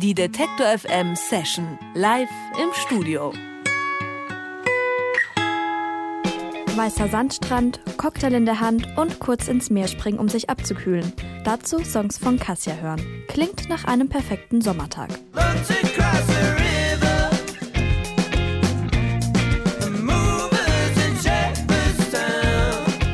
Die Detektor FM Session live im Studio. Weißer Sandstrand, Cocktail in der Hand und kurz ins Meer springen, um sich abzukühlen. Dazu Songs von Cassia hören. Klingt nach einem perfekten Sommertag.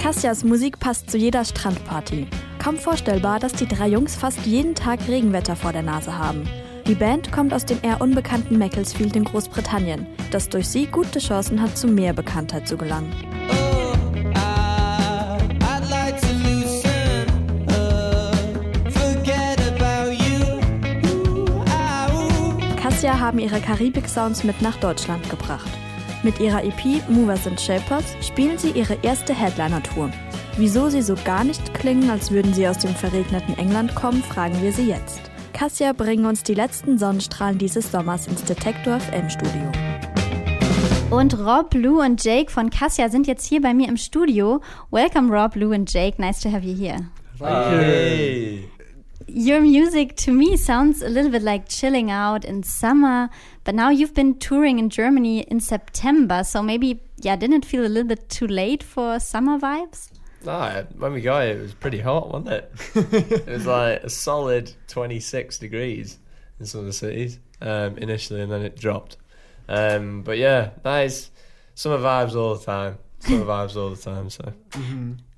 Kassias Musik passt zu jeder Strandparty. Kaum vorstellbar, dass die drei Jungs fast jeden Tag Regenwetter vor der Nase haben. Die Band kommt aus dem eher unbekannten Macclesfield in Großbritannien, das durch sie gute Chancen hat, zu mehr Bekanntheit zu gelangen. Cassia haben ihre Karibik-Sounds mit nach Deutschland gebracht. Mit ihrer EP Movers and Shapers spielen sie ihre erste Headliner-Tour. Wieso sie so gar nicht klingen, als würden sie aus dem verregneten England kommen, fragen wir sie jetzt. Cassia bringen uns die letzten Sonnenstrahlen dieses Sommers ins Detektor FM Studio. Und Rob, Lou und Jake von Cassia sind jetzt hier bei mir im Studio. Welcome, Rob, Lou and Jake. Nice to have you here. Hey. Your music to me sounds a little bit like chilling out in summer, but now you've been touring in Germany in September, so maybe, yeah, didn't it feel a little bit too late for summer vibes? No, when we got here, it was pretty hot, wasn't it? it was like a solid 26 degrees in some of the cities um, initially, and then it dropped. Um, but yeah, nice summer vibes all the time. Summer vibes all the time, so.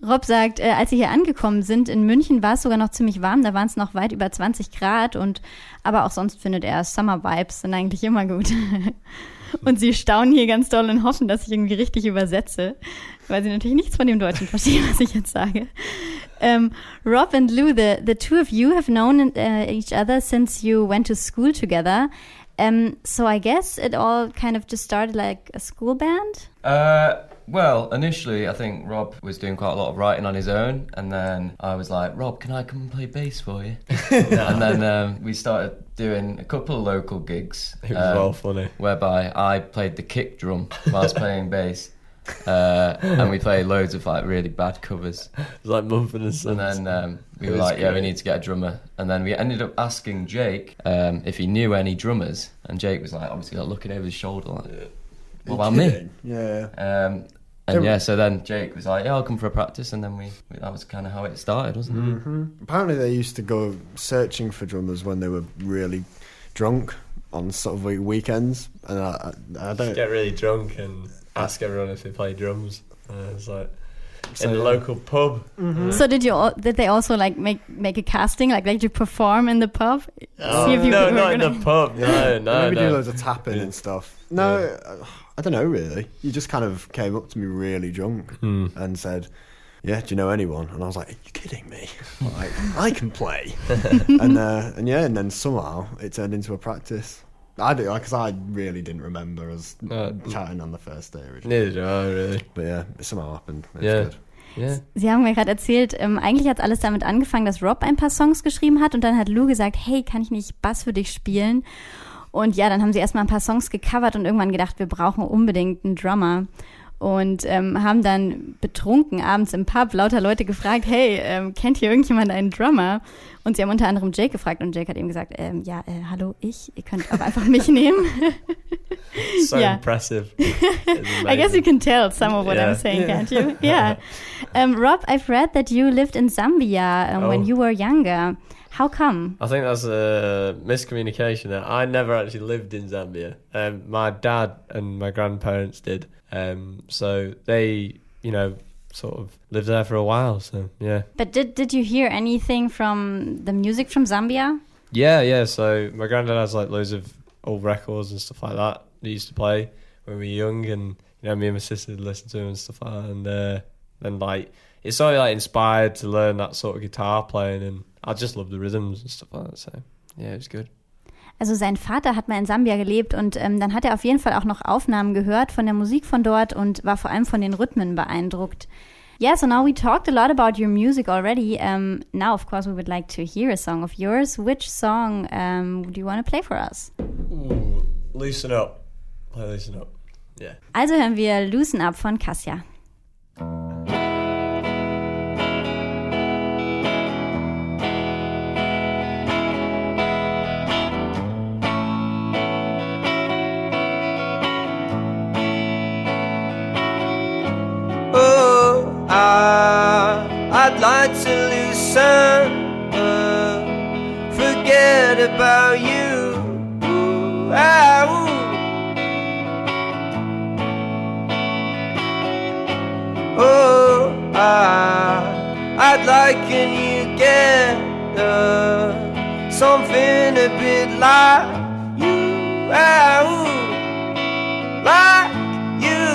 Rob sagt, äh, als sie hier angekommen sind in München, war es sogar noch ziemlich warm. Da waren es noch weit über 20 Grad und aber auch sonst findet er Summer Vibes sind eigentlich immer gut. und sie staunen hier ganz doll und hoffen, dass ich irgendwie richtig übersetze, weil sie natürlich nichts von dem Deutschen verstehen, was ich jetzt sage. Um, Rob and Lou, the, the two of you have known uh, each other since you went to school together. Um, so I guess it all kind of just started like a school band? Uh, well, initially, I think Rob was doing quite a lot of writing on his own, and then I was like, Rob, can I come and play bass for you? and then um, we started doing a couple of local gigs. It was um, all funny. Whereby I played the kick drum whilst playing bass. Uh, and we played loads of like really bad covers. It was like Mumford and Sons. And then um, we It were was like, yeah, we need to get a drummer. And then we ended up asking Jake um, if he knew any drummers. And Jake was like, obviously, like, looking over his shoulder, like, what about me? Yeah. Um, and yeah, so then Jake was like, "Yeah, I'll come for a practice," and then we, we that was kind of how it started, wasn't it? hmm Apparently, they used to go searching for drummers when they were really drunk on sort of like weekends, and I, I, I don't. Get really drunk and ask everyone if they play drums. Uh, it's like So, in the yeah. local pub. So did you? Did they also like make make a casting? Like, did you perform in the pub? Oh, See if you no, not in gonna- the pub. No, no, no. Maybe do loads of tapping and stuff. No, uh, I don't know really. You just kind of came up to me really drunk Hmm. and said, "Yeah, do you know anyone?" And I was like, "Are you kidding me? like, I can play." and uh, and yeah, and then somehow it turned into a practice. I do because I really didn't remember us Uh, chatting on the first day originally. Neither do I, really. But yeah, it somehow happened. It's Yeah. good. Yeah. Sie haben mir gerade erzählt, ähm, eigentlich hat alles damit angefangen, dass Rob ein paar Songs geschrieben hat und dann hat Lou gesagt, hey, kann ich nicht Bass für dich spielen? Und ja, dann haben sie erstmal ein paar Songs gecovert und irgendwann gedacht, wir brauchen unbedingt einen Drummer. Und ähm, haben dann betrunken abends im Pub lauter Leute gefragt, hey, ähm, kennt hier irgendjemand einen Drummer? Und sie haben unter anderem Jake gefragt und Jake hat eben gesagt, ähm, ja, äh, hallo, ich, ihr könnt auch einfach mich nehmen. So Yeah. impressive. I guess you can tell some of what Yeah. I'm saying, can't you? Yeah. Um, Rob, I've read that you lived in Zambia um, when Oh. you were younger. How come? I think that's a miscommunication. there. I never actually lived in Zambia. Um, my dad and my grandparents did. Um, so they, you know, sort of lived there for a while. So yeah, But did did you hear anything from the music from Zambia? yeah, yeah. So my granddad has like loads of old records and stuff like that. He used to play when we were young, and you know, me and my sister would listen to them and stuff like that. And uh, then like it's sort of like inspired to learn that sort of guitar playing, and I just love the rhythms and stuff like that. So yeah, it was good. Also sein Vater hat mal in Sambia gelebt und ähm, dann hat er auf jeden Fall auch noch Aufnahmen gehört von der Musik von dort und war vor allem von den Rhythmen beeindruckt. Yeah, so now we talked a lot about your music already. Um, now, of course, we would like to hear a song of yours. Which song um, do you want to play for us? Ooh, loosen up. Play loosen up. Yeah. Also hören wir Loosen Up von Cassia. I'd like a new get uh, something a bit like you, ooh, like you.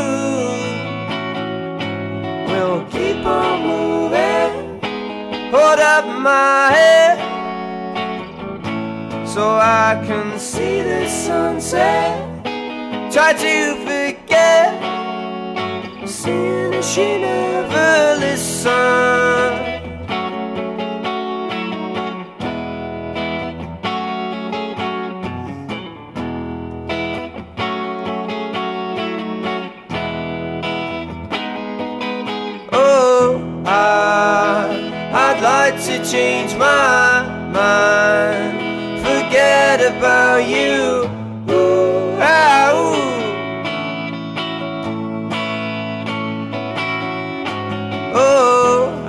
We'll keep on moving, hold up my head so I can see the sunset. Try to forget. Sin, she never listened.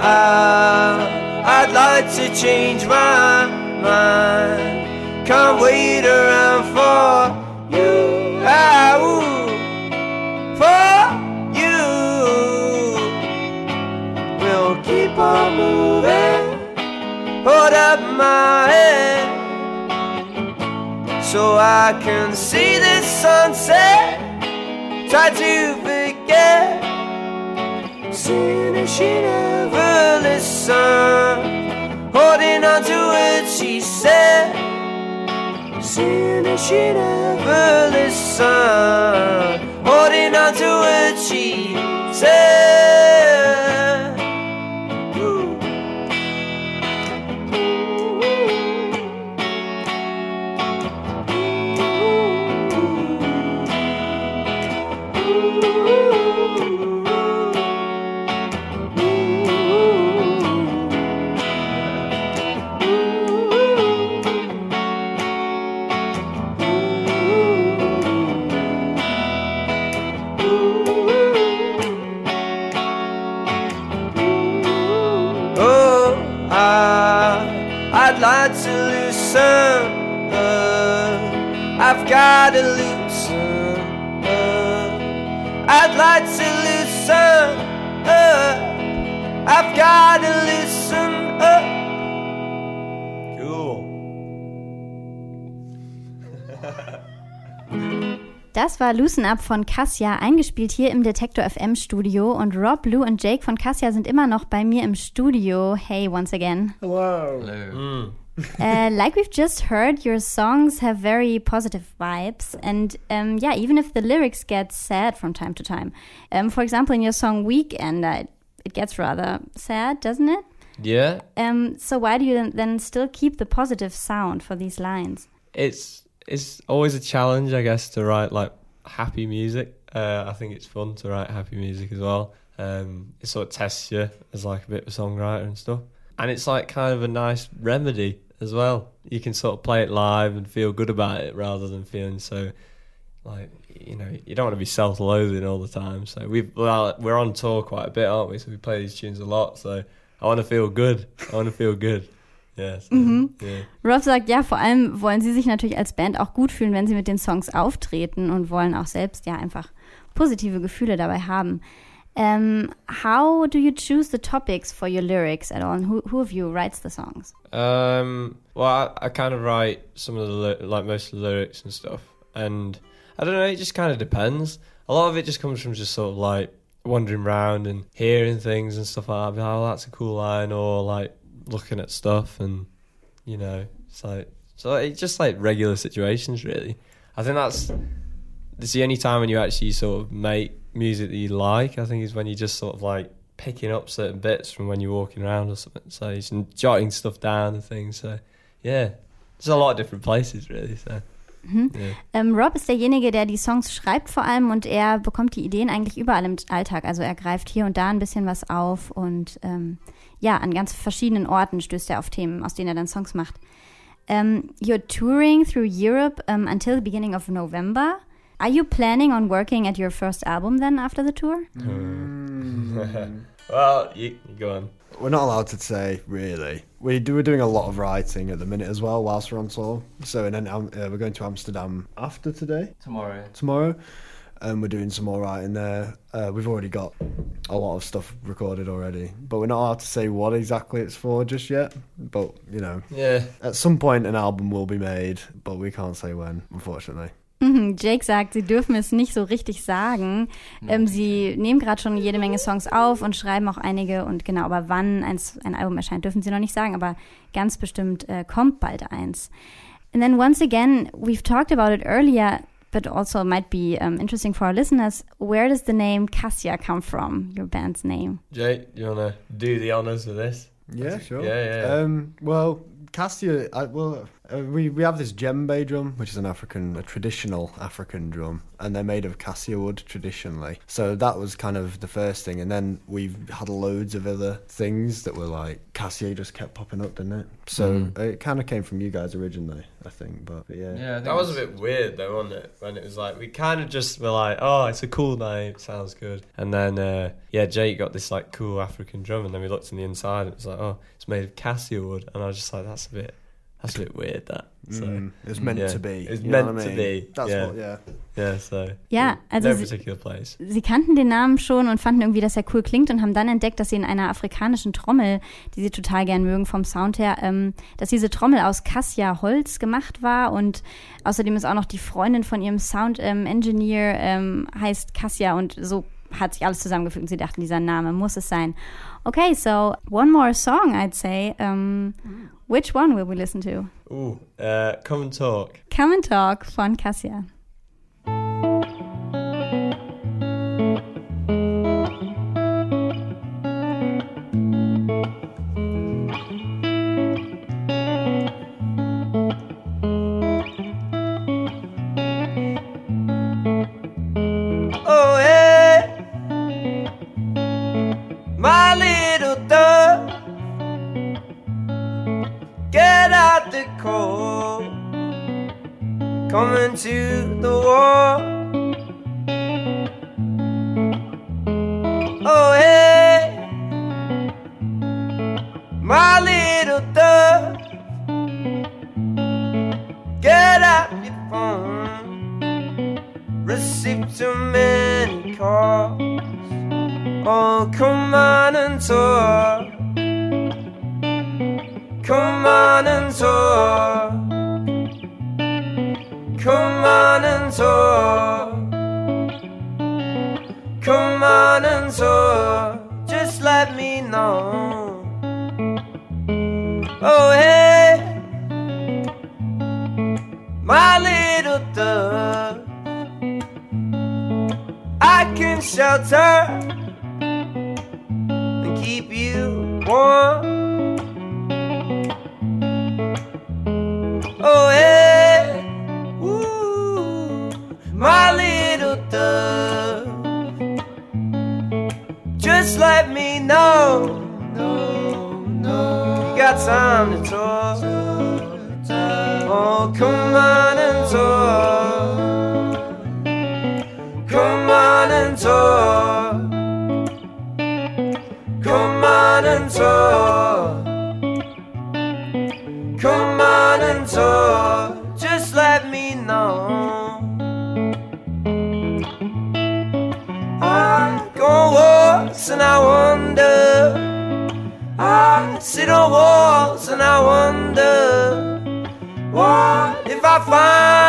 I, I'd like to change my mind. Can't wait around for you. Ah, for you. We'll keep on moving. Hold up my head so I can see the sunset. Try to forget. Seeing as she never listened, holding on to what she said. Seeing as she never listened, holding on to what she said. Das war Loosen Up von Cassia, eingespielt hier im Detektor FM Studio. Und Rob, Lou und Jake von Cassia sind immer noch bei mir im Studio. Hey, once again. Hello. Hello. uh, like we've just heard, your songs have very positive vibes. And um, yeah, even if the lyrics get sad from time to time. Um, for example, in your song Weekend, uh, it gets rather sad, doesn't it? Yeah, Um, so why do you then, then still keep the positive sound for these lines? it's it's always a challenge, I guess, to write like happy music. Uh, I think it's fun to write happy music as well. Um, it sort of tests you as like a bit of a songwriter and stuff, and it's like kind of a nice remedy as well. You can sort of play it live and feel good about it rather than feeling so like you know you don't want to be self-loathing all the time. So we've well, we're on tour quite a bit, aren't we? So we play these tunes a lot. So I want to feel good. I want to feel good. Yeah. So, yeah. Rob sagt, ja, vor allem wollen sie sich natürlich als Band auch gut fühlen, wenn sie mit den Songs auftreten und wollen auch selbst ja einfach positive Gefühle dabei haben. Um, how do you choose the topics for your lyrics at all? And who, who of you writes the songs? Um, well, I, I kind of write some of the ly- like most of the lyrics and stuff, and I don't know. It just kind of depends. A lot of it just comes from just sort of like wandering around and hearing things and stuff like that. I'll be like, oh, that's a cool line, or like looking at stuff, and you know, like so. It's just like regular situations, really. I think that's it's the only time when you actually sort of make music that you like. I think is when you just sort of like picking up certain bits from when you're walking around or something. So you're jotting stuff down and things. So yeah, there's a lot of different places really. So yeah. Ähm, Rob ist derjenige, der die Songs schreibt vor allem und er bekommt die Ideen eigentlich überall im Alltag. Also er greift hier und da ein bisschen was auf und ähm, ja, an ganz verschiedenen Orten stößt er auf Themen, aus denen er dann Songs macht. Um, you're touring through Europe um, until the beginning of November. Are you planning on working at your first album then after the tour? Well, you, you go on. We're not allowed to say really. We do. We're doing a lot of writing at the minute as well, whilst we're on tour. So, then um, uh, we're going to Amsterdam after today, Tomorrow. tomorrow, and we're doing some more writing there. Uh, we've already got a lot of stuff recorded already, but we're not allowed to say what exactly it's for just yet. But you know, Yeah. at some point an album will be made, but we can't say when, unfortunately. Jake sagt, sie dürfen es nicht so richtig sagen. Ähm, sie nehmen gerade schon jede Menge Songs auf und schreiben auch einige und genau, aber wann eins, ein Album erscheint, dürfen sie noch nicht sagen, aber ganz bestimmt äh, kommt bald eins. And then once again, we've talked about it earlier, but also might be um, interesting for our listeners. Where does the name Cassia come from, your band's name? Jay, you want to do the honours with this? Yeah, sure. Yeah, yeah, yeah. Um, well, Cassia, I, well, uh, we we have this djembe drum, which is an African, a traditional African drum, and they're made of cassia wood traditionally. So that was kind of the first thing, and then we've had loads of other things that were like cassia just kept popping up, didn't it? So Mm. it kind of came from you guys originally, I think. But, but yeah, Yeah, That was a bit weird though, wasn't it? When it was like we kind of just were like, oh, it's a cool name, sounds good. And then uh, yeah, Jake got this like cool African drum, and then we looked in the inside, and it was like, oh, it's made of cassia wood, and I was just like, that's a bit, that's a bit weird. That so Mm, it's meant yeah. to be. It's meant I to mean? be, That's yeah. what, yeah. yeah, so Ja, also no sie, particular place. sie kannten den Namen schon und fanden irgendwie, dass er cool klingt und haben dann entdeckt, dass sie in einer afrikanischen Trommel, die sie total gern mögen vom Sound her, ähm, dass diese Trommel aus Cassia-Holz gemacht war und außerdem ist auch noch die Freundin von ihrem Sound-Engineer ähm, heißt Cassia und so hat sich alles zusammengefügt und sie dachten, dieser Name muss es sein. Okay, so one more song, I'd say. Um, which one will we listen to? Ooh, uh, come and talk. Come and Talk von Cassia. Received too many calls. Oh, come on and talk. Come on and talk. Shelter and keep you warm. Oh, hey, ooh, my little dove. Just let me know. No, no, you got time to talk.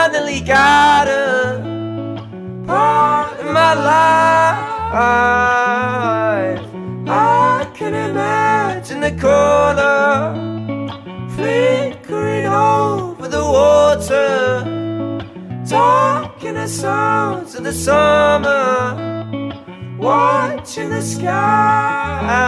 Finally got her? part of my life. I can imagine the corner flickering over the water, talking the sounds of the summer, watching the sky.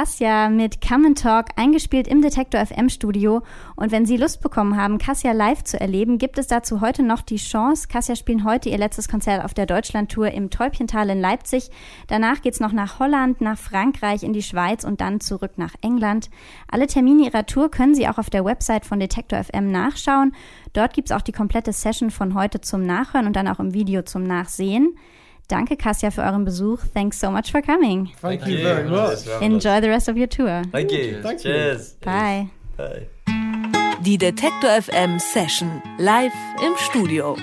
Kassia mit Come and Talk eingespielt im Detektor FM Studio. Und wenn Sie Lust bekommen haben, Kassia live zu erleben, gibt es dazu heute noch die Chance. Kassia spielen heute ihr letztes Konzert auf der Deutschlandtour im Täubchental in Leipzig. Danach geht's noch nach Holland, nach Frankreich, in die Schweiz und dann zurück nach England. Alle Termine ihrer Tour können Sie auch auf der Website von Detektor FM nachschauen. Dort gibt's auch die komplette Session von heute zum Nachhören und dann auch im Video zum Nachsehen. Danke, Kassia, für euren Besuch. Thanks so much for coming. Thank, you very much. Enjoy the rest of your tour. Thank you. Thank you. Cheers. Bye. Bye. Die Detektor FM Session live im Studio.